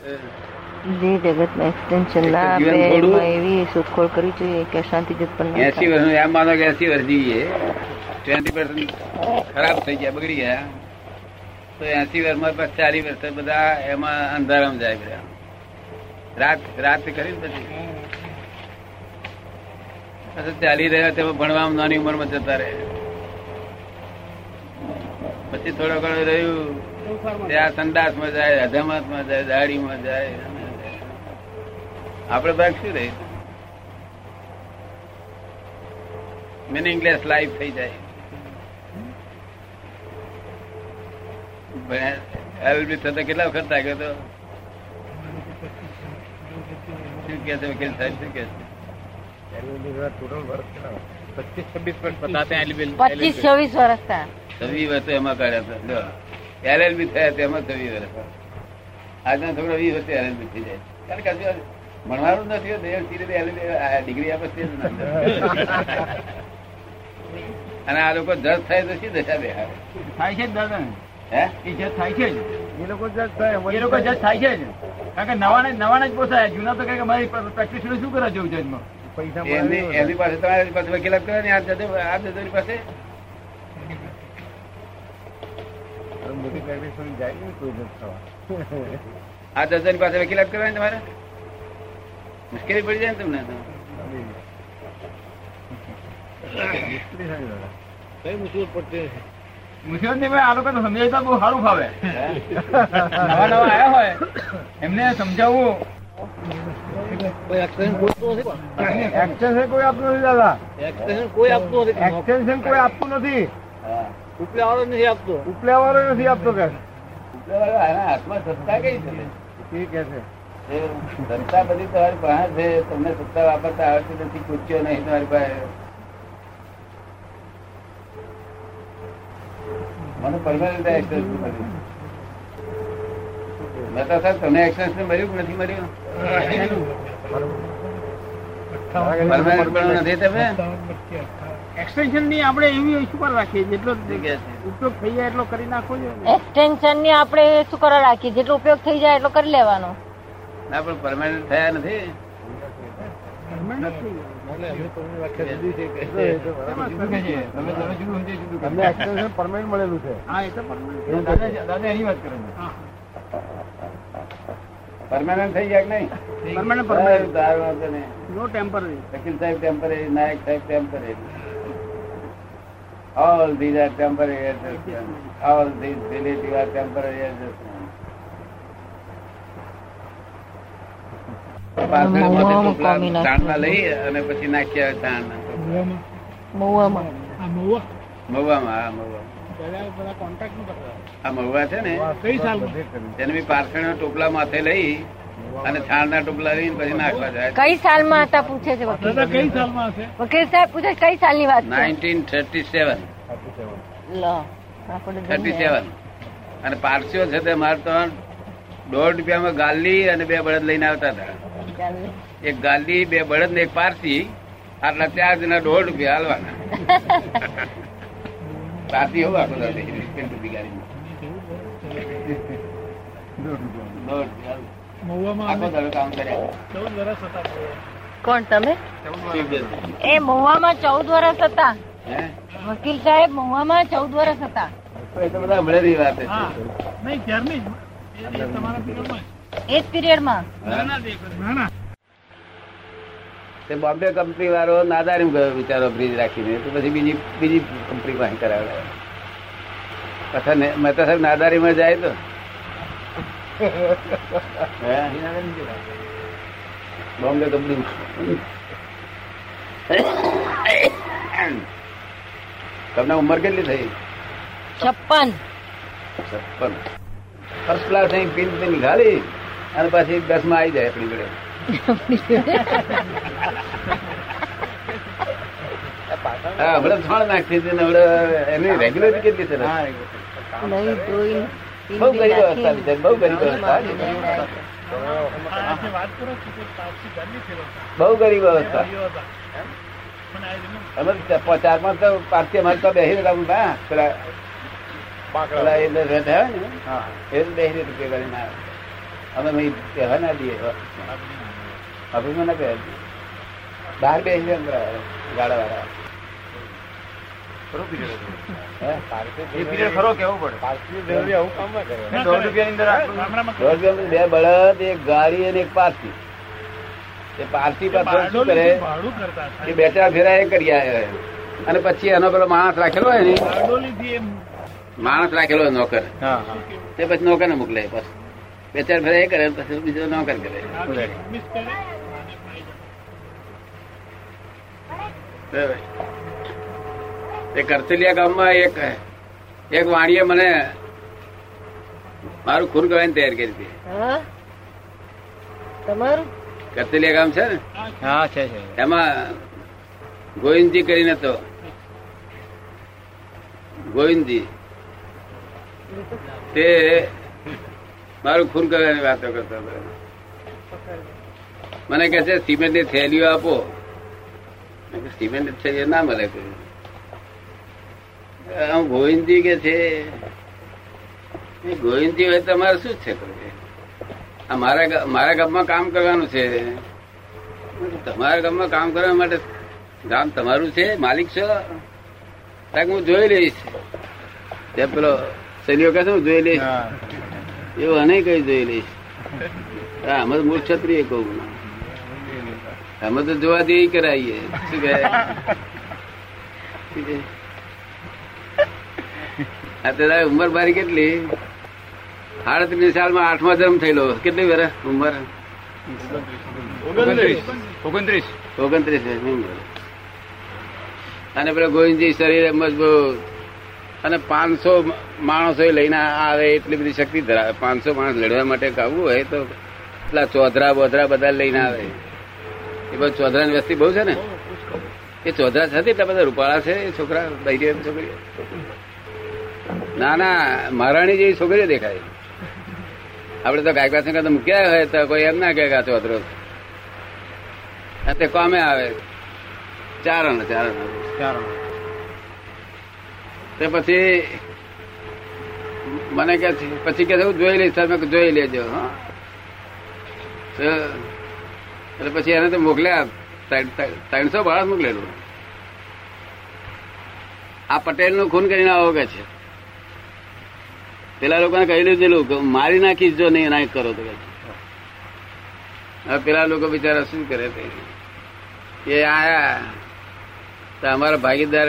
જે જગતમાં એક્સટેન્શન એમાં એવી શોધખોળ કરવી જોઈએ કે શાંતિ જત પણ એસી વર્ષ એમ માનો કે એસી વર્ષ જીવીએ. ટ્વેન્ટી પર્સન્ટ ખરાબ થઈ ગયા બગડી ગયા. તો એસી વર્ષમાં પછી ચાલીસ વર્ષ બધા એમાં અંધારામાં જાય બધા. રાત રાત કરી પછી. ચાલી રહ્યા તેમાં ભણવામાં નાની ઉંમરમાં જતા રહે પછી થોડો ઘણો રહ્યું ત્યાં સંદાસમાં જાય અધમતમાં જાય દાડીમાં જાય. આપડે ભાગ શું રહી? મિનિંગલેસ લાઈફ થઈ જાય. એલબી થતા કેટલા વખત થાય તો? શું કે છે વકીલ સાહેબ શું કે છે? પચીસ છવ્વીસ વર્ષ છવ્વીસ વર્ષ એમાં કાઢ્યા હતા. એલએલબી થયા તેમાં થવી વર્ષ આજના છોકરો વીસ વર્ષે એલએલબી થઈ જાય. કારણ કે ભણવાનું નથી દેવ સીધે ડિગ્રી આપે છે અને આ લોકો જજ થાય તો શી દશા બેહાડે? થાય છે દાદા. હે? એ જજ થાય છે એ લોકો જજ થાય એ લોકો જજ થાય છે કારણ કે નવાને નવાને જ પોસાય. જૂના તો કહે કે મારી પ્રેક્ટિસ શું કરે જવું જજમાં? પૈસા એમની પાસે તમારી પાસે વકીલાત કરે ને આ જજો આ જજોની પાસે? મોટી પ્રેક્ટિસ કરી જાય ને કોઈ જજ થવા આ જજોની પાસે વકીલાત કરવાની તમારે? મુશ્કેલી પડી જાય ને તમને કઈ મુશ્કેલી થાય મુશ્કેલ નહીં ભાઈ આ લોકો સમજાવતા બહુ સારું ફાવે. નવા નવા આયા હોય. એમને સમજાવવું. એક્સટેન્શન કોઈ આપતું નથી દાદા. કોઈ આપતું નથી? એક્સટેન્શન કોઈ આપતું નથી. હા. ઉપલા વાળો નથી આપતો. ઉપલેવાળો નથી આપતો કે? ઉપલેવાળો આના હાથમાં સત્તા કઈ છે? એ કે છે. સત્તા બધી તમારી પાસે છે તમને સત્તા વાપરતા આવડતી નથી પૂછ્યો નહીં તમારી પાસે. મને પરમાનન્ટ એક્સેસ મળ્યું. મહેતા સાહેબ તમને એક્સેસ મળ્યું નથી મળ્યું? પરમાનન્ટ નથી તમે? એક્સટેન્શનની આપણે એવી શું કરવા રાખીએ જેટલો. ઉપયોગ થઈ જાય એટલો કરી નાખવો જોઈએ એક્સટેન્શનની આપણે શું કરવા રાખીએ? જેટલો ઉપયોગ થઈ જાય એટલો કરી લેવાનો. ના પણ પરમાનન્ટ થયા નથી. પરમાનન્ટ મળેલું છે. હા એ તો દાદા એની વાત કરે. પરમાનન્ટ થઈ ગયા કે નહીં? પરમાનન્ટ પરમાનન્ટ વાંધો નહીં. નો ટેમ્પરરી વકીલ સાહેબ ટેમ્પરરી નાયક સાહેબ temporary all these are temporary adjustments all these relative are temporary adjustments પાછળ કોમી નાખ્યું. તાણમાં લઈ અને પછી નાખ્યા તાણ મહુવામાં મહુવા આ મહુવા છે ને કઈ સાલ બધે બી પારસણના ટોપલા માથે લઈ અને છાણના ટોપલા લઈને પછી નાખવા જાય. કઈ સાલમાં હતા પૂછે છે વકીલ વકીલ સાહેબ પૂછે કઈ સાલની વાત nineteen thirty seven. Thirty seven. અને પારસીઓ છે તે મારે તો દોઢ રૂપિયામાં ગાલી અને બે બળદ લઈને આવતા હતા. એક ગાલી બે બળદ ને એક પારસી. આટલા ચાર જણા દોઢ રૂપિયા હાલવાના. પારસી હોવા. દોઢ રૂપિયા. કોણ તમે? એ મહુવામાં ચૌદ વર્ષ હતા. વકીલ સાહેબ મહુવામાં ચૌદ વર્ષ હતા. એ જ. બોમ્બે કંપની વાળો નાદારી ગયો બિચારો બ્રિજ રાખીને. તો પછી બીજી બીજી કંપની પાસે કરાવે. પાછા ને- મહેતા સાહેબ નાદારીમાં જાય તો? બોમ્બે કંપની તમને ઉંમર કેટલી થઈ? છપ્પન. છપ્પન. ફર્સ્ટ ક્લાસ અહીં પિન પિન ઘાલી અને પછી દસમાં આવી જાય આપણી જોડે. હા હમણાં ત્રણ નાખતી હતી ને હમણાં એની રેગ્યુલર કેટલી છે? નહીં ધોઈ બહુ ગરીબ અવસ્થા બિચારી, બહુ ગરીબ અવસ્થા. કે બહુ ગરીબ અવસ્થા. અમે ચાર પાંચ તો અમારી અમારે તો બેસી રહેતા હતા પેલા પેલા એ રહેતા હોય ને. એ બેસી રૂપિયા કરીને આવે અમે ભાઈ કહેવા ના દઈએ. અભિમાન. ના કહેવા દઈએ બહાર બેસી અંદર ગાડા વાળા હે? એ પીરિયડ ખરો કેવું પડે. આવું કામ ના કરે. રૂપિયાની અંદર આટલું દોઢ કિલોમીટર બે બળદ એક ગાડી અને એક પારસી એ પારસી પાછળ શું કરે? કે બે ચાર ફેરા એ કરી આવે અને પછી એનો પેલો માણસ રાખેલો હોય ને માણસ રાખેલો હોય નોકર. હા હા. તે પછી નોકર ને મોકલે પછી બે ચાર ફેરા એ કરે પછી બીજો નોકર કરે. એ કરતલિયા ગામમાં એક એક વાણીએ મને મારું ખૂન કહેવાય તૈયાર કરી હતી. તમારું? કરતલિયા ગામ છે ને? હા છે છે. એમાં ગોવિંદજી કરીને તો ગોવિંદજી. તે મારું ખૂન કરવાની વાતો કરતો હતો. મને કહે છે સિમેન્ટની થેલીઓ આપો. સિમેન્ટ થેલીઓ ના મળે. કોઈ આમ ગોવિંદજી કે છે ગોવિંદી હોય તમારે શું છે મારા મારા ગામમાં કામ કરવાનું છે. તમારા ગામમાં કામ કરવા માટે ગામ તમારું છે માલિક છો? હું જોઈ લઈશ. તે પેલો સૈનિકો કહે હું જોઈ લઈશ. એવું અને કઈ જોઈ લઈશ. હા અમે મૂળ ક્ષત્રિય કહું. અમે તો જોવા દે કરાવીએ શું કહે? આ તો તારી ઉંમર મારી કેટલી? આડત્રીસ સાલમાં આઠમા જન્મ થયેલો. કેટલી વર્ષ ઉંમર? ઓગણત્રીસ. ઓગણત્રીસ. ઓગણત્રીસ અને પેલો ગોવિંદજી શરીર મજબૂત. અને પાંચસો માણસો લઈને આવે એટલી બધી શક્તિ ધરાવે. પાંચસો માણસ લડવા માટે કાવવું હોય તો એટલા ચોધરા બોધરા બધા લઈને આવે. એ બધું ચોધરાની વસ્તી બહુ છે ને? એ ચોધરા સાથે એટલા બધા રૂપાળા છે એ છોકરા ધૈર્ય છોકરીઓ? ના ના મહારાણી જેવી છોકરીઓ દેખાય. આપડે તો ગાયકા સંગત મૂક્યા હોય તો કોઈ એમ ના કે છે. અને તે કોમે આવે? ચારણ ચારણ. ચારણ. તે પછી મને કે પછી કે હું જોઈ લઈશ તમે જોઈ લેજો હા. તો એટલે પછી એને તો મોકલ્યા ત્રણ- ત્રણ- ત્રણસો બાળક મોકલેલું. આ પટેલનું ખૂન કરીને આવો કે છે? પેલા લોકોને કહી દીધેલું કે મારી નાખીશ જો નહીં ના કરો તો કે પેલા લોકો બિચારા શું કરે એ આયા, તો અમારા ભાગીદાર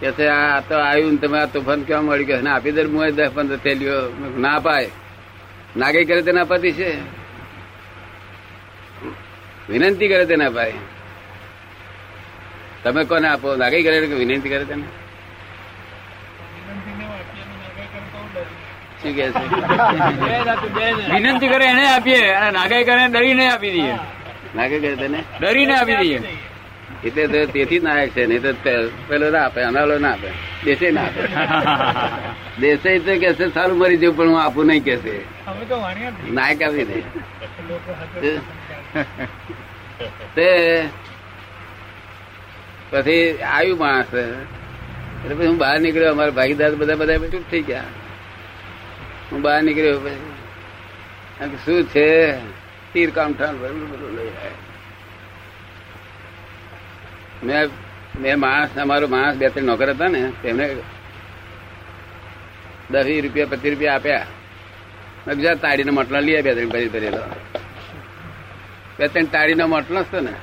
કે છે, આ તો આવ્યું તમે આ તોફાન કેવા મળી ગયો ને, આપી દે મુએ દસ પંદર થેલીઓ. ના પાય નાગે કરે તેના પતિ છે. વિનંતી કરે તેના ભાઈ. તમે કોને આપો? નાગે કરે વિનંતી કરે તેને? શું કે છે. વિનંતી કરે એને આપીએ. અને નાગાઈ કરે ડરીને આપી દઈએ. નાગઈ કરે તેને? ડરીને આપી દઈએ. એટલે તો તેથી જ નાયક છે નહીં તો પેલો ના આપે અનાલો ના આપે દેશે ના આપે. દેશે તો કે છે સારું મરી જવું પણ હું આપું નહીં કે છે. નાયક આપી દે. તે પછી આવ્યું માણસ. એટલે પછી હું બહાર નીકળ્યો અમારા ભાગીદાર બધા બધા ચૂપ થઈ ગયા. હું બહાર નીકળ્યો પછી. શું છે? તીર કામઠાણ બધું લઈ આવ્યા મેં મેં માણસ, અમારો માણસ બે, ત્રણ નોકર હતા ને, તેમને દસ રૂપિયા, પચીસ રૂપિયા આપ્યા. બીજા તાળીનો મટલો લઈ બે, ત્રણ ભરી ભરેલો. બે, ત્રણ તાળીનો મટલો છે ને.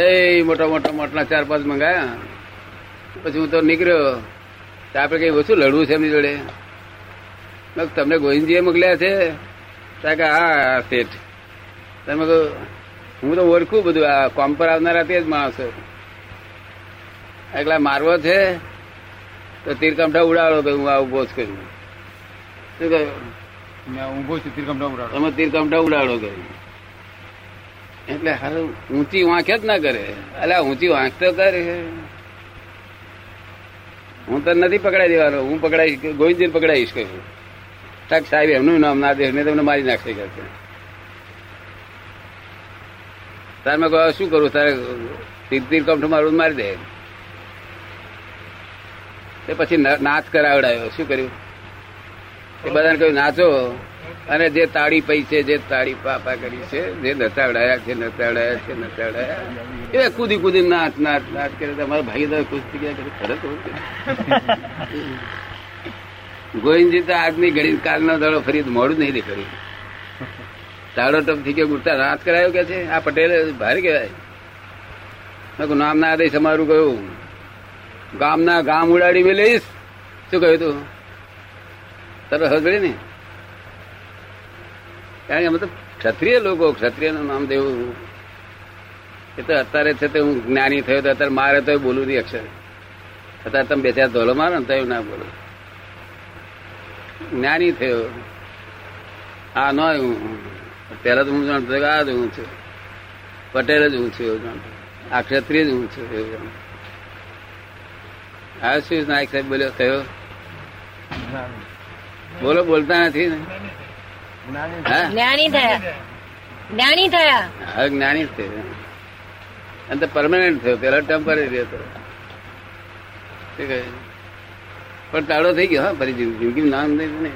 એ મોટા મોટા મોટલા ચાર, પાંચ મંગાયા. પછી હું તો નીકળ્યો. આપણે કઈ ઓછું લડવું છે એમની જોડે? તમને ગોવિંદજીએ મોકલ્યા છે? કે હા શેઠ. તમે કહું હું તો ઓળખું બધું આ કોમ પર આવનારા તે જ માણસો. એકલા મારવો છે તો તીરકમઠા ઉડાડો કે હું આવું જ કર્યું શું કહ્યું? ઊંઘો છું તીરકમઠા ઉડાડો. તમે તીરકમઠા ઉડાડો કર્યું એટલે હાલ ઊંચી વાંખ જ ના કરે. અલા ઊંચી વાંખ તો કરે. હું તો નથી પકડાઈ દેવાનો. હું પકડાઈશ ગોવિંદજી પકડાઈશ કહ્યું તક સાહેબ એમનું નામ ના દે ને તમને મારી નાખશે કે. તારે મેં કહ્યું, શું કરું? તારે તીર તીર કમઠું મારું મારી દે. એ પછી નાચ કરાવડાયો. શું કર્યું? એ બધાને કહ્યું નાચો. અને જે તાળી પૈ છે જે તાળી પાપા કરી છે જે નચાવડાયા છે નચાવડાયા છે નચાવડાયા. એ કૂદી કૂદી નાચ નાચ નાચ કરે તમારા ભાઈ તો ખુશ થઈ ગયા કરે ખરે તો ગોવિંદજી તો આજની ઘડી કાલનો દાડો ફરી મોડું નહીં દેખાડ્યું તાળો ટપથી કે ગુરતા રાત કરાયો કે છે? આ પટેલ ભારે કહેવાય. મેં નામ ના આદેશ અમારું કહ્યું ગામના ગામ ઉડાડી મેલીશ શું કહ્યું તું? તરત હસબડી ને? કારણ કે તો ક્ષત્રિય લોકો ક્ષત્રિયનું નામ દેવું. એ તો અત્યારે છે તે હું જ્ઞાની થયો તો અત્યારે મારે તો બોલું નહીં અક્ષર. અત્યારે તમે બે ચાર ધોલો મારો ને તો એવું ના બોલો. જ્ઞાની થયો. આ ન હું. પેલા તો હું જાણતો આ જ હું છું. પટેલ જ હું છું એવું જાણતો આ ક્ષત્રિય જ હું છું એવું જાણતો આ શું નાયક સાહેબ બોલ્યો? કયો બોલો બોલતા નથી ને. જ્ઞાની થયા. જ્ઞાની થયા. હવે જ્ઞાની જ થયો. અને તો પરમાનન્ટ થયો. પેલા ટેમ્પરરી હતો શું કહે પણ તાળો થઈ ગયો હા ફરી જિંદગી નામ નહીં ને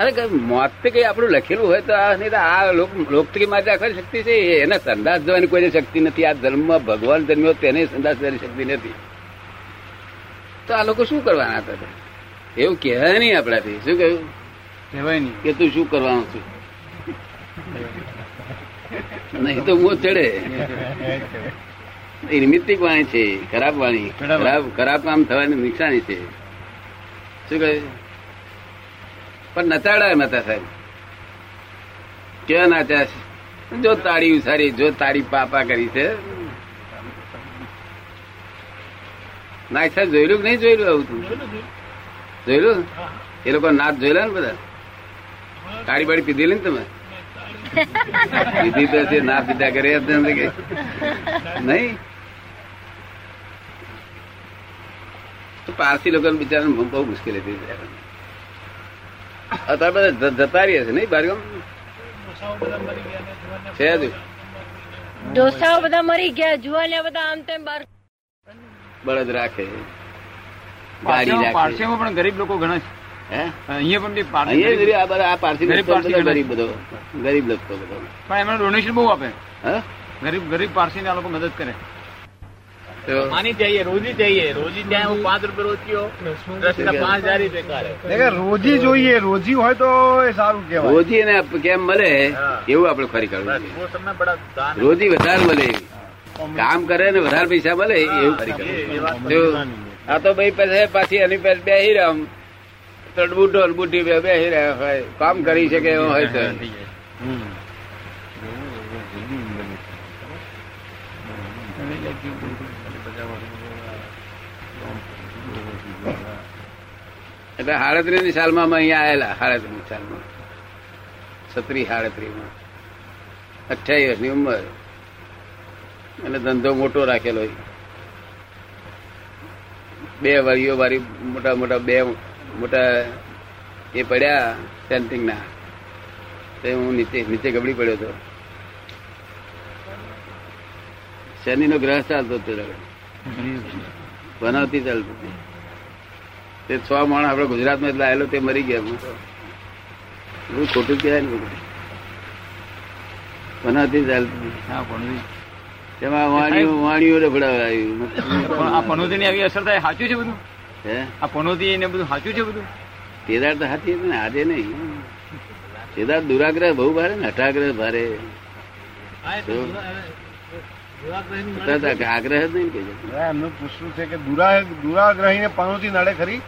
અરે મોત તો કઈ આપણું લખેલું હોય તો આ નહીં તો આ લોક માટે આખરી શક્તિ છે. એને સંદાસ જવાની કોઈ શક્તિ નથી. આ ધર્મમાં ભગવાન જન્મ્યો તેને સંદાસ જવાની શક્તિ નથી. તો આ લોકો શું કરવાના હતા એવું કહેવાય નહીં આપણાથી. શું કહ્યું? કહેવાય નહીં. કે તું શું કરવાનું છું? નહીં તો મોત ચડે. એ નિમિત્તિક વાણી છે ખરાબ વાણી. ખરાબ ખરાબ કામ થવાની નિશાની છે. શું કહે? પણ નચાડાય મતા સાહેબ. કેવા નાચ્યા છે? જો તાળી ઉસારી જો તારી પાપા કરી છે. ના સાહેબ જોયેલું કે નહીં જોયેલું આવું તું? જોયેલું એ લોકો નાચ જોયેલા ને બધા? તાળી બાળી પીધેલી ને તમે? પીધી તો છે ના પીધા કરે નહીં? તો પારસી લોકો બિચારા બહુ મુશ્કેલી હતી અત્યારે બધા જતા રહ્યા છે નહીં બારગામ છે હજુ ડોસાઓ બધા મરી ગયા જુવાનિયા બધા આમ તેમ બાર બળદ રાખે. ગાડી રાખે. પારસીમાં પણ ગરીબ લોકો ઘણા છે. હે? અહીંયા પણ પારસી ગરીબ- આ બધા આ પારસી ગરીબ લોકો પારસી ગરીબ બધો. ગરીબ લોકો બધો. પણ એમને ડોનેશન બહુ આપે. હા? ગરીબ ગરીબ પારસી આ લોકો મદદ કરે. રોજી જોઈએ. રોજી હોય તો સારું કહેવાય. રોજી એને કેમ મળે એવું આપણે ખરી કરવું રોજી વધારે મળે. કામ કરે ને વધારે પૈસા મળે એવું ખરી કરવું આ તો ભાઈ પાસે પાછી એની પાસે બે હિરામ તડબુટો બુટી બે બે હોય. કામ કરી શકે એવો હોય તો. એટલે સાડત્રીસની સાલમાં અમે અહીંયા આવેલા સાડત્રીસની સાલમાં. છત્રીસ સાડત્રીસમાં અઠ્યાવીસ વર્ષની ઉંમર. એટલે ધંધો મોટો રાખેલો બે વાળીઓ વાળી મોટા મોટા બે મોટા એ પડ્યા સેન્ટિંગ ના. તે હું નીચે નીચે ગબડી પડ્યો હતો. શનિ નો ગ્રહ ચાલતો હતો. બનાવતી ચાલતું હતું. તે છ માણ આપડે ગુજરાતમાં એટલે આવેલો તે મરી ગયા એવું ખોટું કહેવાય ને. બનાવતી ચાલતું તેમાં વાણીઓ વાણીઓ રખડાવાયું આ પનોતી ની આવી અસર થાય સાચું છે બધું? હે? આ પનોતી ને બધું સાચું છે બધું? કેદાર તો હાથી હતી ને આજે નહીં. તેદાર દુરાગ્રહ બહુ ભારે ને હટાગ્રહ ભારે. આગ્રહ જ નહીં કે હવે એમનું પૂછવું છે કે દુરા દુરાગ્રહીને પનોતી નડે ખરી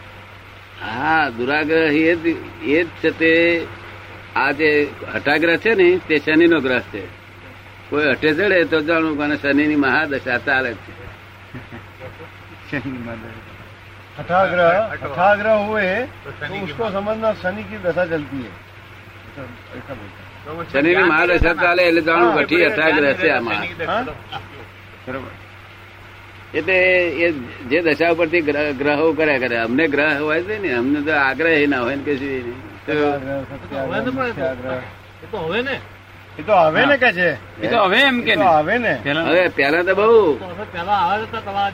હા દુરાગ્રહ એ જ એ જ છે તે આ જે હઠાગ્રહ છે ને તે શનિ નો ગ્રહ છે કોઈ હઠે ચડે તો જાણવું કે શનિ ની મહાદશા ચાલે જ છે हठाग्रह हठाग्रह हुए तो तो शनि की उसको समझना शनि की दशा चलती है ऐसा ऐसा बोलता तो वो શનિ ની મહાદશા ચાલે એટલે જાણું ઘટી અથાગ રહેશે આમાં. એટલે એ જે દશા ઉપરથી ગ્રહો કર્યા કરે અમને ગ્રહ હોય છે ને અમને તો આગ્રહ ના હોય ને કે હવે છે? એમ કે હવે ને. હવે પેલા તો બહુ.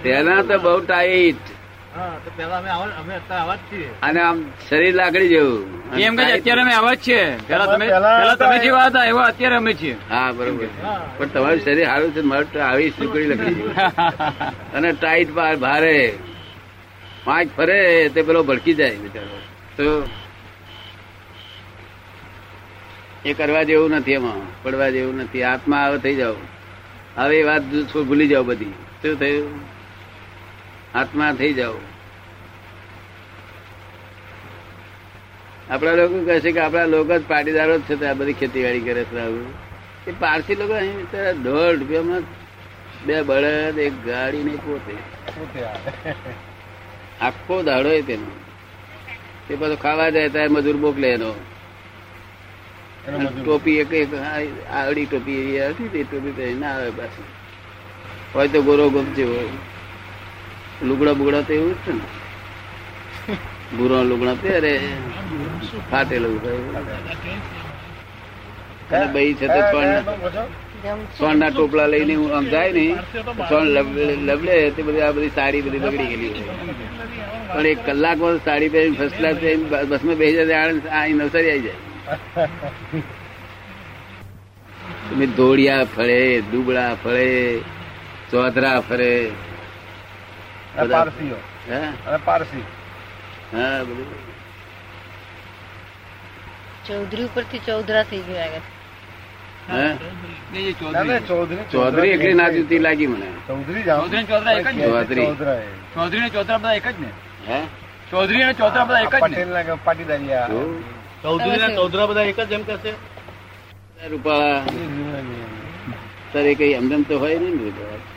પેલા તો બહુ ટાઈટ હા તો પેલા અમે આવા અમે અત્યારે આવા જ છીએ. અને આમ શરીર લાકડી જેવું. એમ કે અત્યારે અમે આવા જ છે પેલા તમે પેલા તમે જેવા હતા એવા અત્યારે અમે છીએ. હા બરોબર. પણ તમારું શરીર સારું છે મારું આવી સુકડી લકડી અને ટાઈટ બાર ભારે. પાંચ ફરે તે પેલો ભડકી જાય બિચારો. તો એ કરવા જેવું નથી એમાં પડવા જેવું નથી. આત્મા હવે થઈ જાવ. હવે એ વાત ભૂલી જાવ બધી. શું થયું? આત્મા થઈ જાવ આપણા લોકો કહે છે કે આપણા લોકો જ પાટીદારો જ છે આ બધી ખેતીવાડી કરે છે એ પારસી લોકો અહીં દોઢ રૂપિયામાં બે બળદ એક ગાડી ને પોતે. આખો દાડો એ તેનો. તે પાછો ખાવા જાય ત્યારે મજૂર મોકલે એનો. ટોપી એક એક આવડી ટોપી હતી તે ટોપી ના આવે પાછી. હોય તો ગોરો ગમતી હોય. લુગડા બુગડા તો એવું જ છે ને. ભૂરો લુગડા પહેરે ફાટેલું. અને બઈ છે સોન ના ટોપલા લઈને હું આમ જાય ને સોન લબડે તે બધી આ બધી સાડી બધી બગડી ગયેલી પણ એક કલાકમાં સાડી પહેરી ફર્સ્ટ ક્લાસ બસમાં બેસી જાય આણંદ અહીં નવસારી આવી જાય. તમે ધોળિયા ફળે દુબળા ફળે ચોધરા ફરે અને પારસીઓ હા અને પારસી હા બધું ચૌધરી ઉપરથી ચૌધરા થઈ ગયા લાગે હા એ જે ના, ના, ચૌધરી ચૌધરી ચૌધરી એકલી ના જુતી લાગી મને ચૌધરી જ આમ. ચૌધરી ને ચોધરા એક જ ને? ચૌધરી. ચૌધરા એ. ચૌધરી ને ચોતરા બધા એક જ ને હે ચૌધરી અને ચોતરા બધા એક આ જ ને પટેલના કે પાટીદારિયા. જો, ચૌધરી ના ચૌધરા બધા એક જ એમ કે છે રૂપાળા તારે કઈ એમનેમ તો હોય નહીં ને રૂપાળા.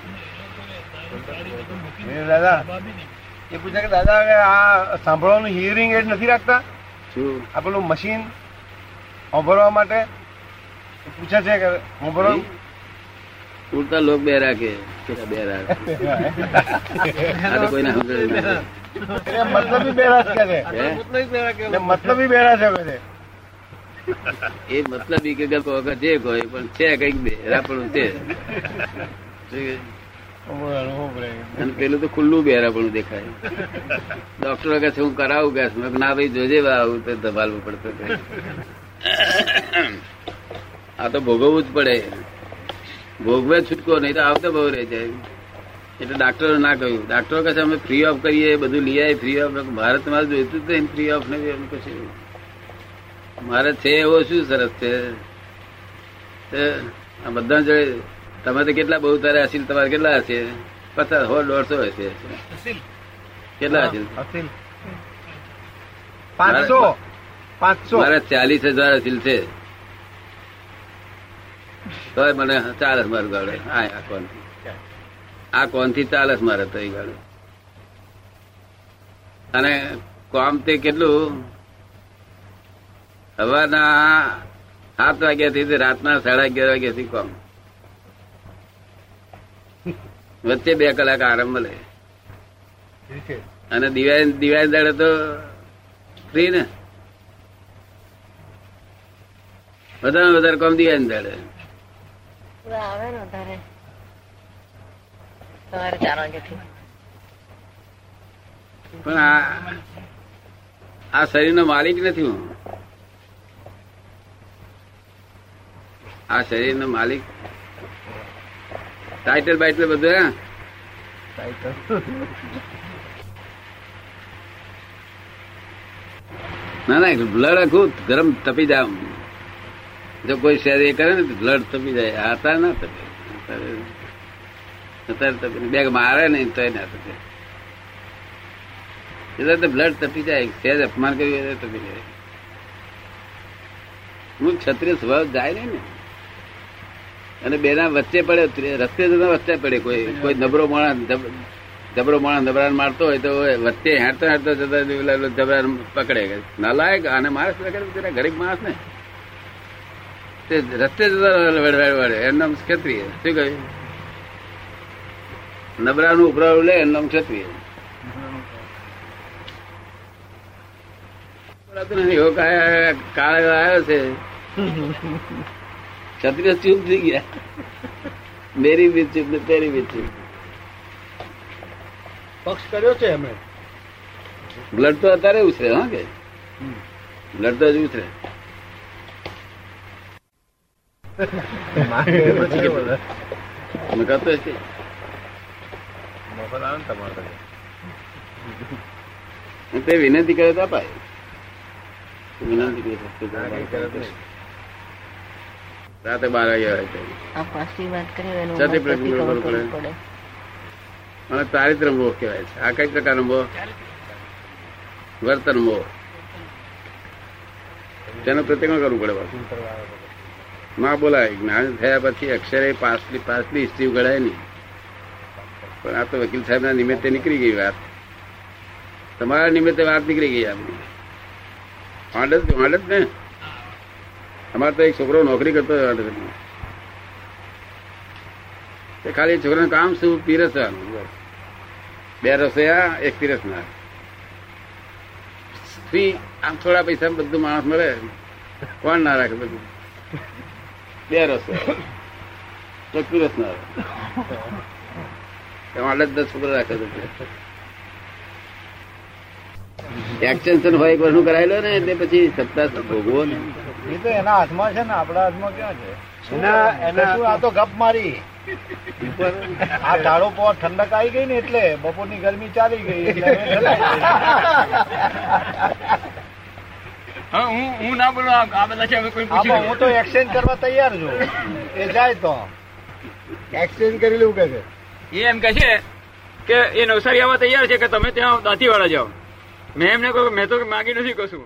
દાદા એ પૂછે કે દાદા આ સાંભળવાનું હિયરિંગ એડ નથી રાખતા? આ પેલું મશીન સાંભળવા માટે પૂછે છે કે સાંભળવાનું ઉડતા લોક બે રાખે. બે રાખે. કોઈને મતલબી બેરાશ કે મતલબી બેરાશ છે એ મતલબ જે કોઈ પણ છે કંઈક બે રાપણું છે. અને પેલું તો ખુલ્લું બેરાપણું દેખાય. ડોક્ટરો કહે હું કરાવું ગેસ મેં ના ભાઈ, જોજે આવું તો ધબાલવું પડતું આ તો ભોગવવું જ પડે. ભોગવે છૂટકો, નહીં તો આવતો બહુ રહી જાય. એટલે ડાક્ટરો ના કહ્યું. ડાક્ટરો કહે અમે ફ્રી ઓફ કરીએ, બધું લઈ આવીએ ફ્રી ઓફ ભારતમાં જોઈતું જ નહીં ફ્રી ઓફ નહીં એમ કશું. મારે છે, એવો શું સરસ છે? તે આ બધા જોડે તમે તો કેટલા બહુ તારે અસીલ તમારે કેટલા હશે? પચાસ હો દોઢસો હશે. કેટલા હશે? પાંચસો. પાંચસો. મારે ચાલીસ હજાર અસીલ છે. તો મને ચાલે મારું ગાડે આ આ કોણ? આ કોણથી ચાલે મારે તો ગાડે અને કોમ તે કેટલું? હવાના સાત વાગ્યા થી રાતના સાડા અગિયાર વાગ્યા થી કામ. વચ્ચે બે કલાક આરામ મળે. અને દિવાળી દિવાળી દાડે તો ફ્રી ને? વધારે વધારે કોમ દિવાળી દાડે? આવે ને વધારે. સવારે ચાર વાગ્યાથી. પણ આ આ શરીરનો માલિક નથી હું. આ શરીરનો માલિક ટાઇટલ બાઇટલ બધું હા ના ના બ્લડ આખું ગરમ તપી જાય આમ. જો કોઈ શેર એ કરે ને તો બ્લડ તપી જાય આતા ના તપે અત્યારે અત્યારે તપે બે મારે નહીં તો ના તપે એટલે તો બ્લડ તપી જાય સહેજ અપમાન કર્યું એટલે તપી જાય હું ક્ષત્રિય સ્વભાવ જાય નહીં ને અને બેના વચ્ચે પડે, રસ્તે જતા વચ્ચે પડે. કોઈ કોઈ નબળો માણસ જબ- જબરો માણસ નબરા મારતો હોય તો વચ્ચે હેરતો હેરતો જતા જબરા પકડે. નાલાયક અને માણસ પકડે ગરીબ માણસ ને. તે રસ્તે જતા વડ એનું નામ ક્ષત્રિય. શું કહ્યું? નબળાનું ઉપરાળું લે, એનું નામ ક્ષત્રિય. એવો કાળ આવ્યો છે. ક્ષત્રિય ચૂપ થઈ ગયા. મેરી બી ચૂપ ને તેરી બી ચૂપ. પક્ષ કર્યો છે અમે બ્લડ તો અત્યારે ઉછરે હા કે? બ્લડ તો જ ઉછરે. કરતો હશે મફત આવે ને તમારે તે વિનંતી કરે તો અપાય. વિનંતી કરે. રાતે બાર વાગ્યા હોય તો આ પાછી વાત કરી એનું સાથે મહત્વ પ્રતિક્રમણ ખબર કરવું પડે. અને ચારિત્ર મોહ કહેવાય છે. આ કઈ પ્રકારનો મોહ? વર્તન મોહ. તેનું પ્રતિક્રમણ કરવું પડે પાછું. ના બોલાય જ્ઞાન થયા પછી અક્ષરે પાછલી પાછલી હિસ્ટ્રી ઉગડાય નહીં. પણ આ તો વકીલ સાહેબના નિમિત્તે નીકળી ગઈ વાત. તમારા નિમિત્તે વાત નીકળી ગઈ આપણી. વાંડ જ ને? અમારે તો એક છોકરો નોકરી કરતો ખાલી છોકરાનું કામ શું? પીરસવાનું બે રસોયા એક પીરસનાર. ફી આમ થોડા પૈસા બધું માણસ મળે. કોણ ના રાખે બધું? બે રસોયા એક પીરસનાર. એમાં દસ છોકરા રાખે એક્સટેન્શન હોય એક વર્ષનું કરાયેલો ને, એટલે પછી સપ્તાહ ભોગવો ને. એ તો એના હાથમાં છે ને આપણા હાથમાં ક્યાં છે? એના એના શું આ તો ગપ મારી. આ દાડો પર ઠંડક આવી ગઈ ને એટલે બપોરની ગરમી ચાલી ગઈ એટલે હા હું હું ના બોલું આ આ બધા છે કોઈ પૂછી હું તો એક્સચેન્જ કરવા તૈયાર છું. એ જાય તો. એક્સચેન્જ કરી લેવું કે છે? એ એમ કે છે કે એ નવસારી આવવા તૈયાર છે કે તમે ત્યાં દાંતીવાડા જાઓ? મેં એમને કહ્યું મેં તો માગી નથી કશું.